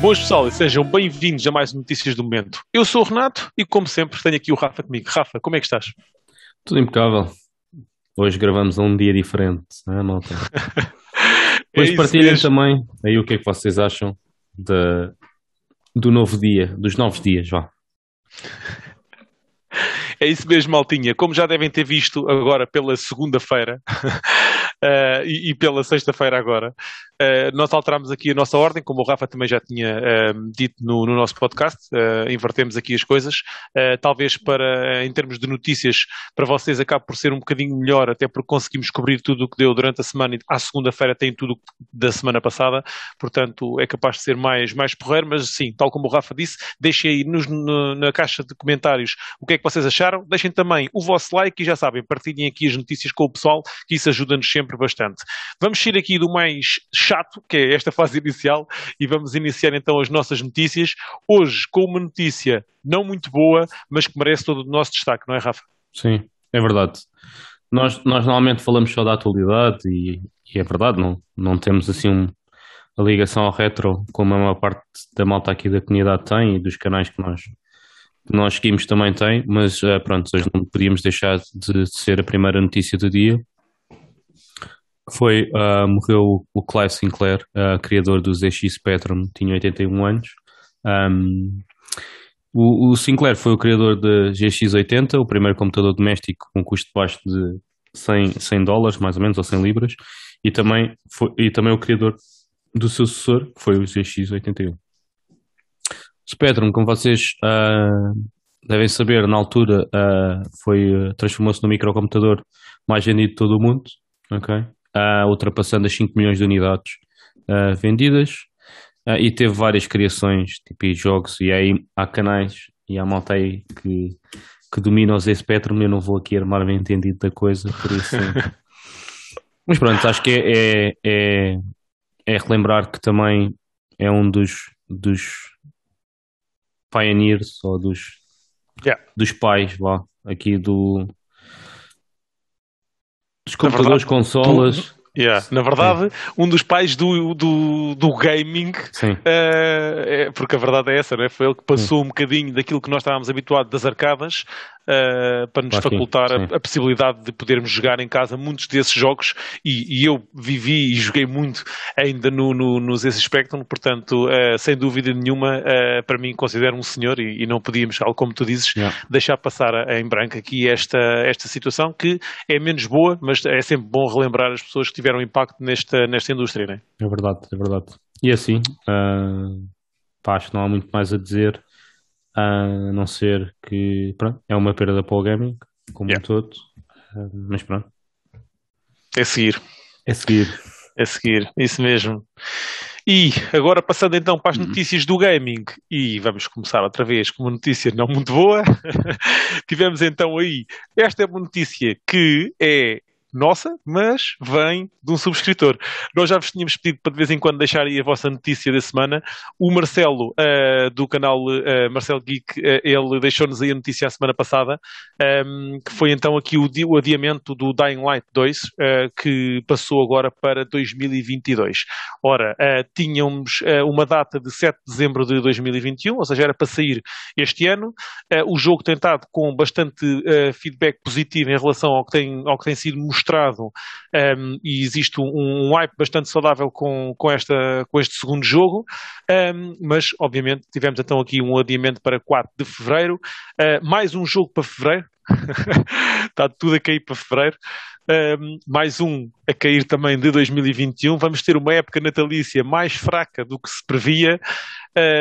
Boas pessoal e sejam bem-vindos a mais Notícias do Momento. Eu sou o Renato e, como sempre, tenho aqui o Rafa comigo. Rafa, como é que estás? Tudo impecável. Hoje gravamos a um dia diferente, não é, malta? Depois É partilhem mesmo. também aí o que é que vocês acham da- do novo dia, dos novos dias, vá. É isso mesmo, Maltinha. Como já devem ter visto agora pela segunda-feira eh, e, e pela sexta-feira agora, eh, nós alterámos aqui a nossa ordem, como o Rafa também já tinha eh, dito no, no nosso podcast, eh, invertemos aqui as coisas, eh, talvez para, em termos de notícias, para vocês acabe por ser um bocadinho melhor, até porque conseguimos cobrir tudo o que deu durante a semana e à segunda-feira tem tudo da semana passada, portanto é capaz de ser mais, mais porreiro, mas sim, tal como o Rafa disse, deixem aí nos- no- na caixa de comentários o que é que vocês acharam. Deixem também o vosso like e já sabem, partilhem aqui as notícias com o pessoal, que isso ajuda-nos sempre bastante. Vamos sair aqui do mais chato, que é esta fase inicial, e vamos iniciar então as nossas notícias. Hoje com uma notícia não muito boa, mas que merece todo o nosso destaque, não é, Rafa? Sim, é verdade. Nós, nós normalmente falamos só da atualidade e, e é verdade, não, não temos assim um- a ligação ao retro como a maior parte da malta aqui da comunidade tem e dos canais que nós, nós seguimos também tem, mas eh, pronto, hoje não podíamos deixar de ser a primeira notícia do dia. Foi, ah, morreu o Clive Sinclair, ah, criador do ZX Spectrum, tinha 81 anos. Ahm, o, o Sinclair foi o criador da GX80, o primeiro computador doméstico com custo baixo de 100, 100 dólares, mais ou menos, ou 100 libras, e também, foi, e também o criador do seu sucessor, que foi o GX81. Spectrum, como vocês ah, devem saber, na altura ah, foi, ah, transformou-se no microcomputador mais vendido de todo o mundo, ok? Ah, ultrapassando as 5 milhões de unidades ah, vendidas. Ah, e teve várias criações, tipo e jogos, e aí há canais e há malta aí que, que domina o Z Spectrum. Eu não vou aqui armar-me entendido da coisa, por isso. Mas pronto, acho que é, é, é, é relembrar que também é um dos, dos pioneers ou dos, Yeah. dos pais, vá, aqui do. Na computadores, verdade, consolas. Yeah. Na verdade, um dos pais do, do, do gaming Sim, Uh, é, porque a verdade é essa, não é? Foi ele que passou um bocadinho daquilo que nós estávamos habituados das arcadas uh, para nos facultar a, a possibilidade de podermos jogar em casa muitos desses jogos e, e eu vivi e joguei muito ainda no, no, nos esse Spectrum, portanto, uh, sem dúvida nenhuma, uh, para mim considero um senhor e, e não podíamos, tal como tu dizes, Yeah. deixar passar a- em branco aqui esta, esta situação que é menos boa, mas é sempre bom relembrar as pessoas que tiveram impacto nesta, nesta indústria, não é? É verdade, é verdade. E assim, ah, pá, acho que não há muito mais a dizer, a não ser que, pronto, é uma perda para o gaming, como Yeah. um todo, Ah, mas pronto, É seguir. é seguir. A seguir, isso mesmo. E agora passando então para as notícias do gaming, e vamos começar outra vez com uma notícia não muito boa. Tivemos então aí, esta é uma notícia que é nossa, mas vem de um subscritor. Nós já vos tínhamos pedido para de vez em quando deixar aí a vossa notícia da semana. O Marcelo, ah, do canal ah, Marcelo Geek, ah, ele deixou-nos aí a notícia a semana passada, um, que foi então aqui o, o adiamento do Dying Light 2, uh, que passou agora para 2022. Ora, uh, tínhamos uh, uma data de 7 de dezembro de 2021, ou seja, era para sair este ano. Uh, o jogo tem estado com bastante uh, feedback positivo em relação ao que tem, ao que tem sido mostrado um, e existe um, um hype bastante saudável com, com, esta, com este segundo jogo, um, mas obviamente tivemos então aqui um adiamento para 4 de fevereiro, Uh, mais um jogo para fevereiro, está tudo a cair para fevereiro. Um, mais um a cair também de 2021. Vamos ter uma época natalícia mais fraca do que se previa,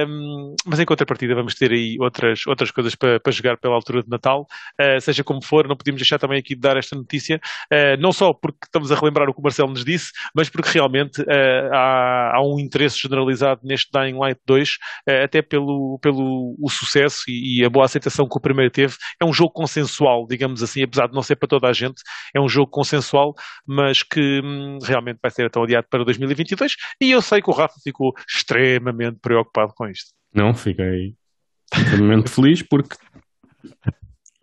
um, mas em contrapartida vamos ter aí outras, outras coisas para, para jogar pela altura de Natal. Uh, seja como for, não podíamos deixar também aqui de dar esta notícia, uh, não só porque estamos a relembrar o que o Marcelo nos disse, mas porque realmente uh, há, há um interesse generalizado neste Dying Light 2, uh, até pelo, pelo o sucesso e, e a boa aceitação que o primeiro teve. É um jogo consensual, digamos assim, apesar de não ser para toda a gente, é um jogo consensual, mas que hum, realmente vai ser então adiado para 2022. E eu sei que o Rafa ficou extremamente preocupado com isto. Não, fiquei extremamente feliz porque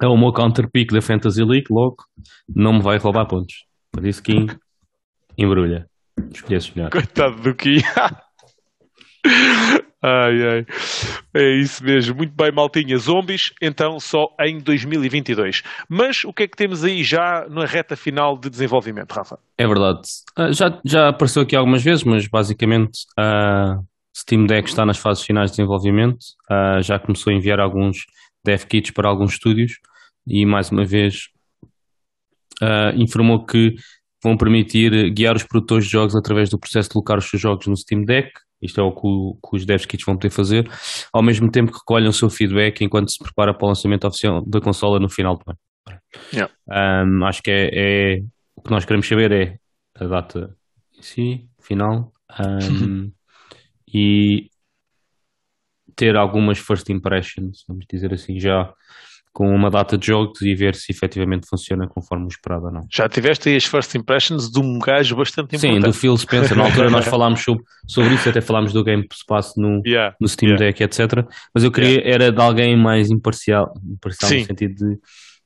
é o meu counter pick da Fantasy League, logo não me vai roubar pontos. Por isso que embrulha. Escolhesse melhor. Coitado do Ki. Ai, ai. É isso mesmo. Muito bem, maltinha. Zombies, então, só em 2022. Mas o que é que temos aí já na reta final de desenvolvimento, Rafa? É verdade. Uh, já, já apareceu aqui algumas vezes, mas basicamente a uh, Steam Deck está nas fases finais de desenvolvimento. Uh, já começou a enviar alguns dev kits para alguns estúdios e, mais uma vez, informou que vão permitir guiar os produtores de jogos através do processo de colocar os seus jogos no Steam Deck isto é o que, que os devs kits vão poder fazer, ao mesmo tempo que recolhem o seu feedback enquanto se prepara para o lançamento oficial da consola no final do ano. Yeah. Um, acho que é, é, o que nós queremos saber é a data em si, final, um, e ter algumas first impressions, vamos dizer assim, já com uma data de jogos e ver se efetivamente funciona conforme o esperado ou não. Já tiveste aí as first impressions de um gajo bastante importante. Sim, do Phil Spencer. Na altura nós falámos sobre, sobre isso, até falámos do Game Pass no, yeah, no Steam yeah. Deck, etc. Mas eu queria, yeah. era de alguém mais imparcial, imparcial no sentido de,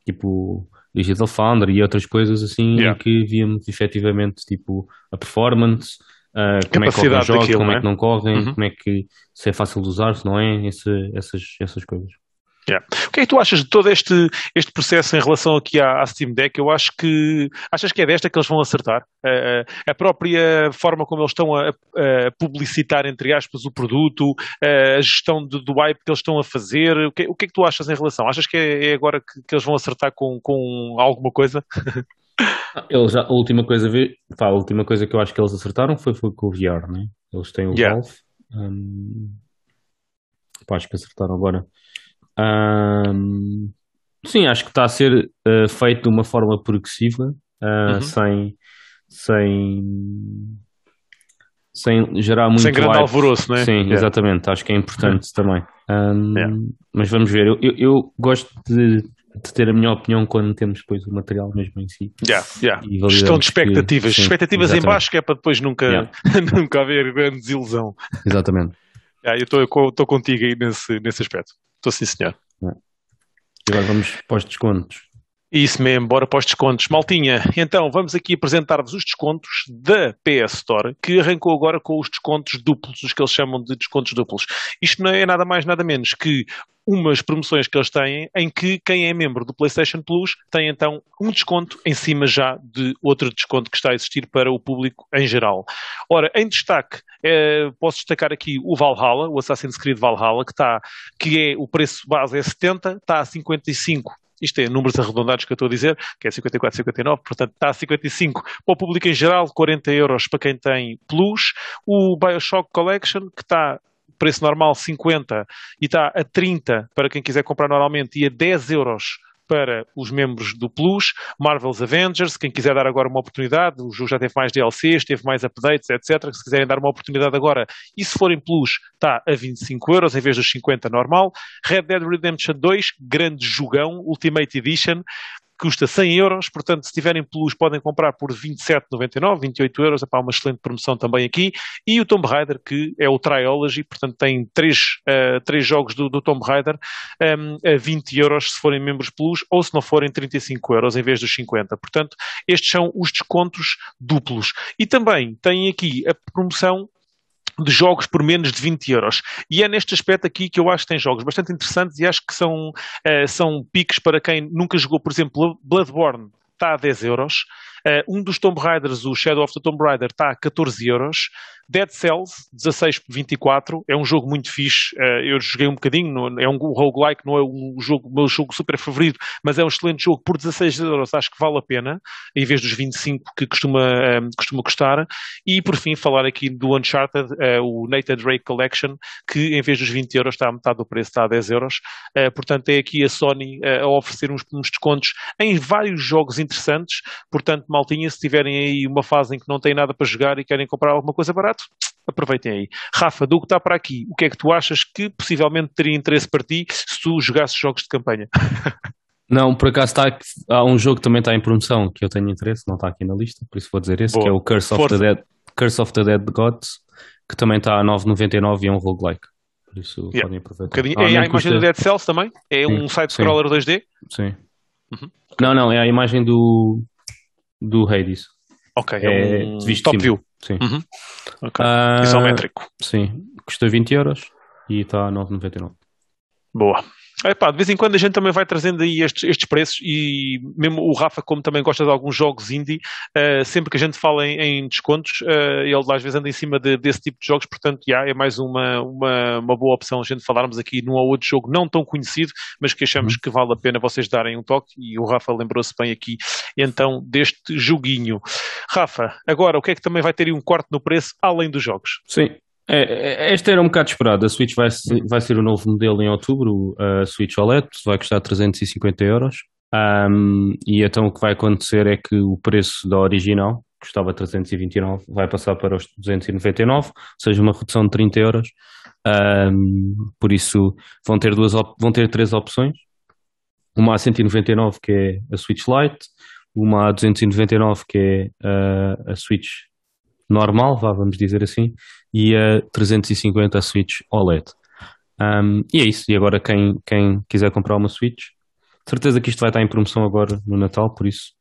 tipo, Digital Foundry e outras coisas assim, em que víamos efetivamente, tipo, a performance, Uh, como é que correm os jogos, daquilo, como é? é que não correm, uhum. como é que se é fácil de usar, se não é, Esse, essas, essas coisas. Yeah. O que é que tu achas de todo este, este processo em relação aqui à, à Steam Deck? Eu acho que achas que é desta que eles vão acertar? Uh, a própria forma como eles estão a, a publicitar, entre aspas, o produto, uh, a gestão do, do hype que eles estão a fazer, o que, o que é que tu achas em relação? Achas que é, é agora que, que, eles vão acertar com, com alguma coisa? Eles já, a última coisa pá, a última coisa que eu acho que eles acertaram foi, foi com o VR, né? Eles têm o yeah. Valve. Um, pá, acho que acertaram agora um, sim, acho que está a ser uh, feito de uma forma progressiva, uh, uhum. sem, sem, sem gerar muito. Sem grande hype. alvoroço, não é? Sim, yeah. exatamente. Acho que é importante uhum. também. Um, yeah. Mas vamos ver. Eu, eu, eu gosto de, de, ter a minha opinião quando temos depois o material mesmo em si. Yeah, yeah. Gestão de expectativas. Que, sim, expectativas exatamente. em baixo que é para depois nunca, yeah. nunca haver grande desilusão. Exatamente. Yeah, eu estou contigo aí nesse, nesse aspecto. Estou sim, senhor. E agora vamos para os descontos. Isso mesmo, bora para os descontos. Maltinha, então vamos aqui apresentar-vos os descontos da PS Store, que arrancou agora com os descontos duplos, os que eles chamam de descontos duplos. Isto não é nada mais, nada menos que umas promoções que eles têm em que quem é membro do PlayStation Plus tem então um desconto em cima já de outro desconto que está a existir para o público em geral. Ora, em destaque, eh, posso destacar aqui o Valhalla, o Assassin's Creed Valhalla, que, está, que é o preço base é 70, está a 55 isto é números arredondados que eu estou a dizer, que é 54, 59, portanto está a 55 para o público em geral, 40 euros para quem tem Plus. O Bioshock Collection, que está preço normal 50 e está a 30 para quem quiser comprar normalmente e a 10 euros para os membros do Plus, Marvel's Avengers, quem quiser dar agora uma oportunidade, o jogo já teve mais DLCs, teve mais updates, etc. Se quiserem dar uma oportunidade agora, e se forem Plus, está a 25 euros em vez dos 50 normal. Red Dead Redemption 2, grande jogão, Ultimate Edition, custa 100 euros, portanto, se tiverem Plus, podem comprar por 27,99, 28 euros, é para uma excelente promoção também aqui. E o Tomb Raider, que é o Triology, portanto, tem três, uh, três jogos do, do Tomb Raider um, a 20 euros se forem membros Plus, ou se não forem 35 euros em vez dos 50. Portanto, estes são os descontos duplos. E também tem aqui a promoção de jogos por menos de 20 euros. E é neste aspecto aqui que eu acho que tem jogos bastante interessantes e acho que são, uh, são piques para quem nunca jogou, por exemplo, Bloodborne está a 10 euros. Uh, um dos Tomb Raiders, o Shadow of the Tomb Raider, está a 14 euros. Dead Cells, 16 por 24, é um jogo muito fixe. Uh, eu joguei um bocadinho, é um roguelike, não é um jogo, meu jogo super favorito, mas é um excelente jogo por 16 euros, acho que vale a pena, em vez dos 25 que costuma, um, costuma custar. E por fim, falar aqui do Uncharted, uh, o Nathan Drake Collection, que em vez dos 20 euros está a metade do preço, está a 10 euros. Uh, portanto, é aqui a Sony a oferecer uns, uns descontos em vários jogos interessantes. Portanto, maltinha, se tiverem aí uma fase em que não têm nada para jogar e querem comprar alguma coisa barata, aproveitem aí. Rafa, do que está para aqui, o que é que tu achas que possivelmente teria interesse para ti se tu jogasses jogos de campanha? Não, por acaso está, há um jogo que também está em promoção que eu tenho interesse, não está aqui na lista, por isso vou dizer esse, Boa. que é o Curse of, the Dead, Curse of the Dead Gods, que também está a 9,99 e é um roguelike. Por isso yeah. podem aproveitar. Um é a imagem custa... do Dead Cells também? É sim, um side-scroller 2D? Sim. Uhum. Não, não, é a imagem do, do Hades. Ok, é, é um top view. Sim. Uhum. Ok. Uh, Isométrico. Sim. Custa 20 euros. e está a 9,99. Boa. Epá, de vez em quando a gente também vai trazendo aí estes, estes preços e mesmo o Rafa, como também gosta de alguns jogos indie, uh, sempre que a gente fala em, em descontos, uh, ele às vezes anda em cima de, desse tipo de jogos, portanto, já é mais uma, uma, uma, boa opção a gente falarmos aqui num ou outro jogo não tão conhecido, mas que achamos uhum. que vale a pena vocês darem um toque e o Rafa lembrou-se bem aqui então deste joguinho. Rafa, agora o que é que também vai ter aí um corte no preço além dos jogos? Sim, é, é, este era um bocado esperado. A Switch vai, vai ser o novo modelo em outubro, a Switch OLED, vai custar 350 euros. Um, e então o que vai acontecer é que o preço da original, que custava 329, vai passar para os 299, ou seja, uma redução de 30 euros. Um, por isso vão ter, duas vão ter três opções. Uma a 199, que é a Switch Lite, uma a 299, que é a Switch normal, vá, vamos dizer assim, e a 350 a Switch OLED. Um, e é isso. E agora, quem, quem quiser comprar uma Switch, certeza que isto vai estar em promoção agora no Natal, por isso.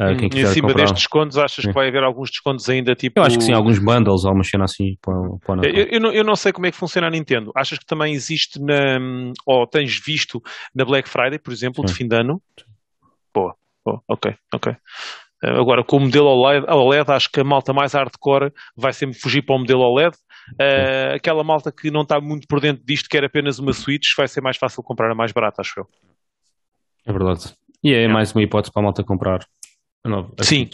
Uh, quem quiser em cima comprar... destes descontos, achas que vai haver alguns descontos ainda tipo. Eu acho que sim, alguns bundles ou uma cena assim para, para o Natal. Eu, eu, não, eu não sei como é que funciona a Nintendo. Achas que também existe na. ou tens visto na Black Friday, por exemplo, sim. de fim de ano? Boa, boa, ok, ok. Eh, agora, com o modelo OLED, OLED, acho que a malta mais hardcore vai sempre fugir para o modelo OLED. Uh, aquela malta que não está muito por dentro disto, quer apenas uma Switch, vai ser mais fácil comprar a mais barata, acho eu. É verdade. E é, é. mais uma hipótese para a malta comprar a nova. A sim.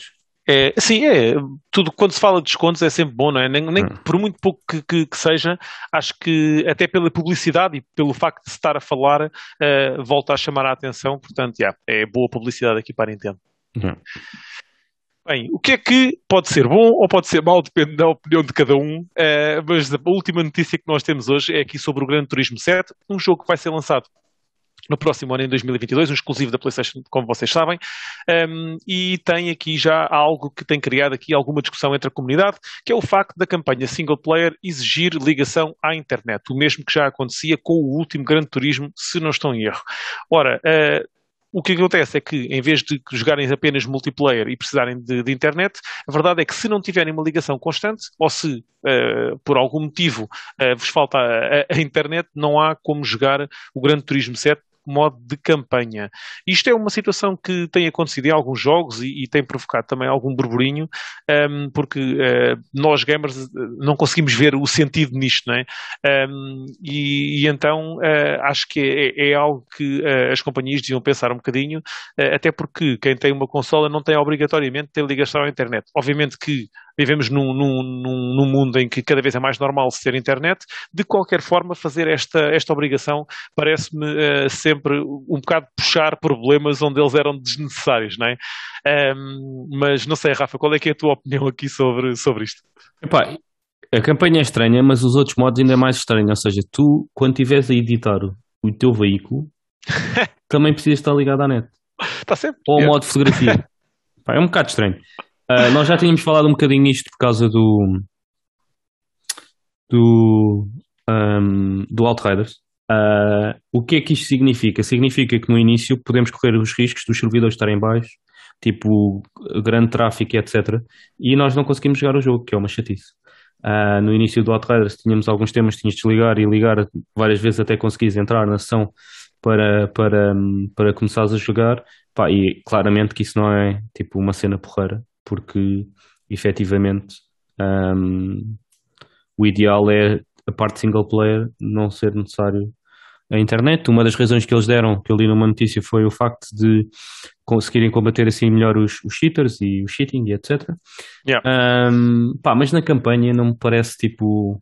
É, sim, é. Tudo, quando se fala de descontos é sempre bom, não é? Nem, nem hum. por muito pouco que, que, que, seja, acho que até pela publicidade e pelo facto de se estar a falar, uh, volta a chamar a atenção. Portanto, yeah, é boa publicidade aqui para a Nintendo. Hum. Bem, o que é que pode ser bom ou pode ser mau, depende da opinião de cada um, uh, mas a última notícia que nós temos hoje é aqui sobre o Grande Turismo 7, um jogo que vai ser lançado no próximo ano, em 2022, um exclusivo da PlayStation, como vocês sabem, um, ehm, e tem aqui já algo que tem criado aqui alguma discussão entre a comunidade, que é o facto da campanha single player exigir ligação à internet, o mesmo que já acontecia com o último Grande Turismo, se não estou em erro. Ora, uh, o que acontece é que, em vez de jogarem apenas multiplayer e precisarem de, de internet, a verdade é que se não tiverem uma ligação constante, ou se uh, por algum motivo uh, vos falta a, a, internet, não há como jogar o Grande Turismo 7 modo de campanha. Isto é uma situação que tem acontecido em alguns jogos e, e tem provocado também algum burburinho, um, ehm, porque uh, nós gamers eh, não conseguimos ver o sentido nisto, não é? Um, ehm, e, e, então uh, acho que é, é algo que uh, as companhias deviam pensar um bocadinho, até porque quem tem uma consola não tem obrigatoriamente ter ligação à internet. Obviamente que vivemos num, num, num, mundo em que cada vez é mais normal ter internet. De qualquer forma, fazer esta, esta obrigação parece-me uh, sempre um bocado puxar problemas onde eles eram desnecessários, não é? Um, mas não sei, Rafa, qual é que é a tua opinião aqui sobre, sobre isto? Epá, a campanha é estranha, mas os outros modos ainda é mais estranho. Ou seja, tu, quando estiveres a editar o teu veículo, também precisas estar ligado à net. Está sempre. Ou ao modo de fotografia. é um bocado estranho. Uh, nós já tínhamos falado um bocadinho nisto por causa do. do. Um, do Outriders. Uh, o que é que isto significa? Significa que no início podemos correr os riscos dos servidores estarem baixos, tipo grande tráfego, etc. E nós não conseguimos jogar o jogo, que é uma chatice. Uh, no início do Outriders tínhamos alguns temas, tinhas de desligar e ligar várias vezes até conseguires entrar na sessão para, para, para começares a jogar. Pá, e claramente que isso não é tipo uma cena porreira porque efetivamente um, o ideal é a parte single player não ser necessário a internet. Uma das razões que eles deram, que eu li numa notícia, foi o facto de conseguirem combater assim melhor os, os cheaters e o cheating e etc. Yeah. Um, pá, mas na campanha não me parece tipo.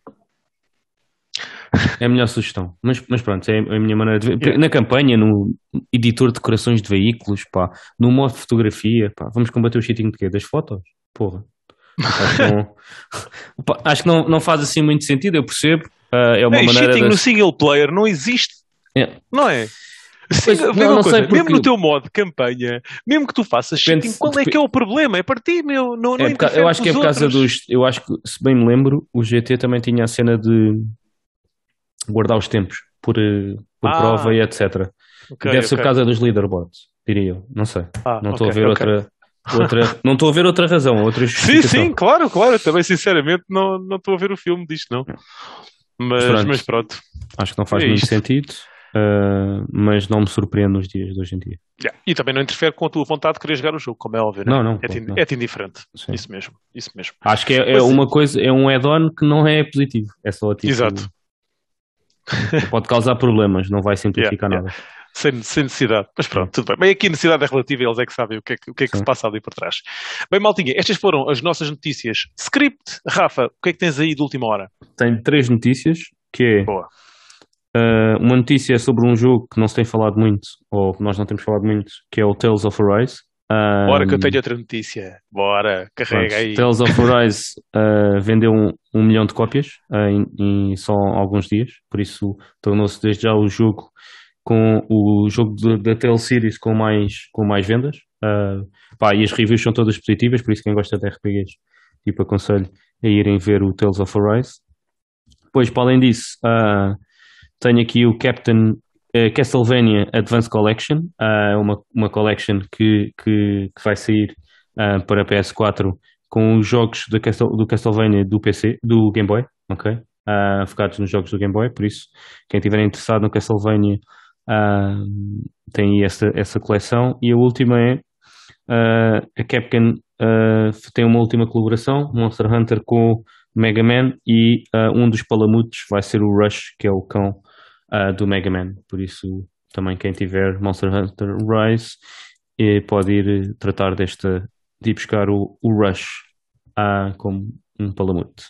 É a melhor sugestão. Mas, mas pronto, é a minha maneira de ver. Na campanha, no editor de decorações de veículos, pá, no modo de fotografia, pá, vamos combater o cheating de quê? Das fotos? Porra. Acho que, não, acho que não, não faz assim muito sentido, eu percebo. Uh, é uma Ei, maneira cheating das... no single player não existe. Yeah. Não é? Sim, não, não coisa, mesmo no teu modo de campanha, mesmo que tu faças cheating, qual é que é o problema? É para ti, meu. Não, não é eu acho que é por causa dos. Eu acho que, se bem me lembro, o GT também tinha a cena de guardar os tempos por, eh, por ah, prova e etc. Okay, Deve ser por causa dos leaderboards, diria eu. Não sei. Ah, não estou okay, a ver outra. Outra, não estou a ver outra razão, outra Sim, sim, claro, claro. Também, sinceramente, não estou a ver o filme disto, não. Mas, pronto. mas pronto. Acho que não faz é muito isto. sentido. Uh, mas não me surpreende nos dias de hoje em dia. Yeah. E também não interfere com a tua vontade de querer jogar o jogo, como é óbvio. Né? Não, não. É-te é indiferente. Sim. Isso mesmo. Isso mesmo. Acho que é, é uma coisa, é um add-on que não é positivo. É só tipo. Exato. Pode causar problemas, não vai simplificar yeah, nada. Yeah. Sem, sem, necessidade. Mas pronto, tudo bem. Bem, aqui a necessidade é relativa, eles é que sabem o que é que, o que, é que se passa ali por trás. Bem, Maltinha, estas foram as nossas notícias. Script, Rafa, o que é que tens aí de última hora? Tenho três notícias, que é Boa. Uh, uma notícia sobre um jogo que não se tem falado muito, ou nós não temos falado muito, que é o Tales of Arise. Um, Bora que eu tenho outra notícia. Bora, carrega pronto, aí. Tales of Arise uh, vendeu um, um, milhão de cópias uh, em, em, só alguns dias, por isso tornou-se desde já o jogo com o jogo da Tales Series com mais, com mais vendas. Uh, pá, e as reviews são todas positivas, por isso quem gosta de RPGs, tipo, aconselho a irem ver o Tales of Arise. Depois, para além disso, tenho aqui o Captain Castlevania Advanced Collection, uh, uma, uma collection que, que, que vai sair uh, para PS4 com os jogos do, Castle, do Castlevania do PC, do Game Boy, ok? Uh, focados nos jogos do Game Boy, por isso, quem estiver interessado no Castlevania uh, tem essa, essa coleção. E a última é a Capcom tem uma última colaboração, Monster Hunter com Mega Man, e um dos palamutes vai ser o Rush, que é o cão uh, do Mega Man. Por isso, também quem tiver Monster Hunter Rise pode ir eh, tratar desta, de ir buscar o, o Rush uh, como um palamute.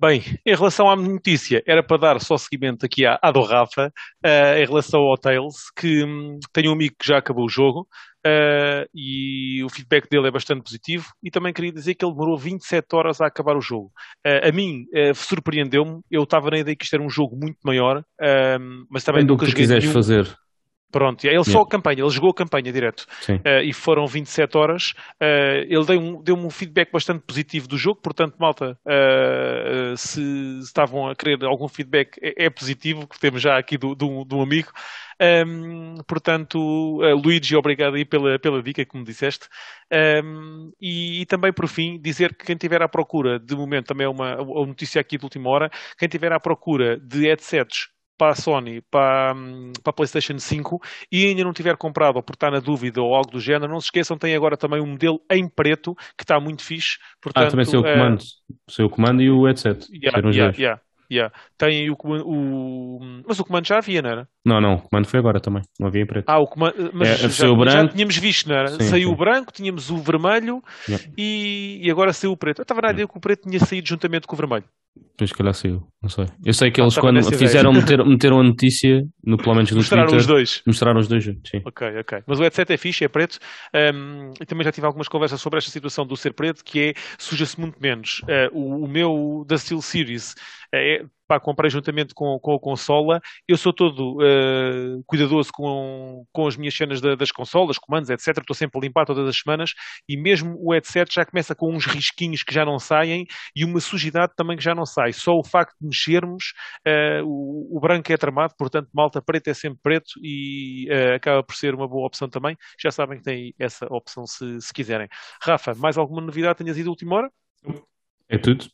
Bem, em relação à notícia, era para dar só seguimento aqui à, à do Rafa, uh, em relação ao Tails, que um, tenho um amigo que já acabou o jogo, Uh, e o feedback dele é bastante positivo. E também queria dizer que ele demorou 27 horas a acabar o jogo. Uh, a mim surpreendeu-me. Eu estava na ideia que isto era um jogo muito maior, mas também Quando nunca que quiseres nenhum... fazer. Pronto, ele só a campanha, ele jogou a campanha direto uh, e foram 27 horas. Uh, ele deu um, deu um feedback bastante positivo do jogo, portanto, malta, uh, se estavam a querer algum feedback, é, é positivo, que temos já aqui do, do, do amigo. Um, portanto, Luigi, obrigado aí pela, pela dica que me disseste. Um, e, e, também, por fim, dizer que quem estiver à procura, de momento também é uma, uma notícia aqui de última hora, quem estiver à procura de headsets para a Sony, para, para a PlayStation 5 e ainda não tiver comprado ou por estar na dúvida ou algo do género, não se esqueçam, tem agora também um modelo em preto que está muito fixe. Portanto, ah, também sei o é comando, é... sei o comando e o headset. Yeah, yeah, yeah, yeah. Tem o, o, Mas o comando já havia, não era? Não, não, o comando foi agora também, não havia em preto. Ah, o comando. Mas é, já, branco... já tínhamos visto, não era? Sim, saiu sim. o branco, tínhamos o vermelho yeah. e, e agora saiu o preto. Eu estava na ideia que o preto tinha saído juntamente com o vermelho. Pois calhar saiu, não sei. Eu sei que eles ah, quando fizeram meter, meteram a notícia, no, pelo menos no mostraram Twitter, os dois. Mostraram os dois juntos, sim. Ok, ok. Mas o headset é fixe, é preto. Um, e também já tive algumas conversas sobre esta situação do ser preto, que é suja-se muito menos. Uh, o, o, meu da Steel Series é, pá, comprei juntamente com, com a consola. Eu sou todo uh, cuidadoso com, com as minhas cenas da, das consolas, comandos, etc. Estou sempre a limpar todas as semanas e mesmo o headset já começa com uns risquinhos que já não saem e uma sujidade também que já não sai. Só o facto de mexermos, uh, o, o, branco é tramado, portanto, malta preta é sempre preto e uh, acaba por ser uma boa opção também. Já sabem que tem essa opção se, se quiserem. Rafa, mais alguma novidade tenhas ido à última hora? É tudo.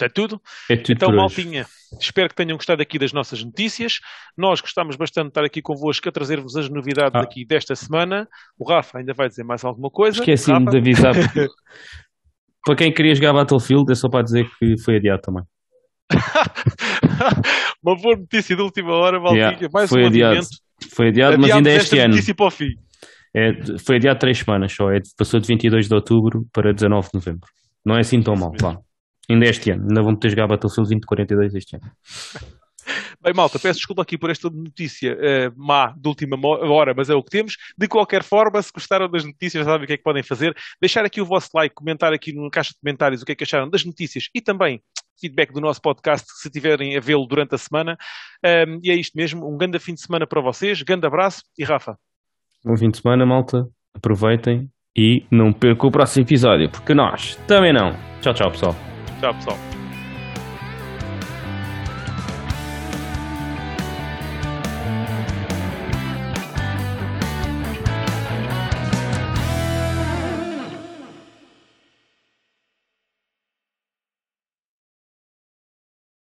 É tudo? É tudo então, maltinha, espero que tenham gostado aqui das nossas notícias. Nós gostamos bastante de estar aqui convosco a trazer-vos as novidades ah. aqui desta semana. O Rafa ainda vai dizer mais alguma coisa. Esqueci-me de avisar. para quem queria jogar Battlefield, é só para dizer que foi adiado também. Uma boa notícia de última hora, maltinha. Yeah, mais foi um adiado. Adiamento. Foi adiado, mas ainda é este ano. Para o fim. É, foi adiado três semanas só. É, passou de 22 de outubro para 19 de novembro. Não é assim tão mal, vá. Ainda este ano, ainda vamos ter jogar Battlefield 2042 este ano. Bem, malta, peço desculpa aqui por esta notícia uh, má de última hora, mas é o que temos. De qualquer forma, se gostaram das notícias, já sabem o que é que podem fazer. Deixar aqui o vosso like, comentar aqui na caixa de comentários o que é que acharam das notícias e também feedback do nosso podcast se tiverem a vê-lo durante a semana. Um, e é isto mesmo. Um grande fim de semana para vocês. Grande abraço e Rafa. Bom fim de semana, malta. Aproveitem e não percam o próximo episódio, porque nós também não. Tchau, tchau, pessoal. Tchau, pessoal.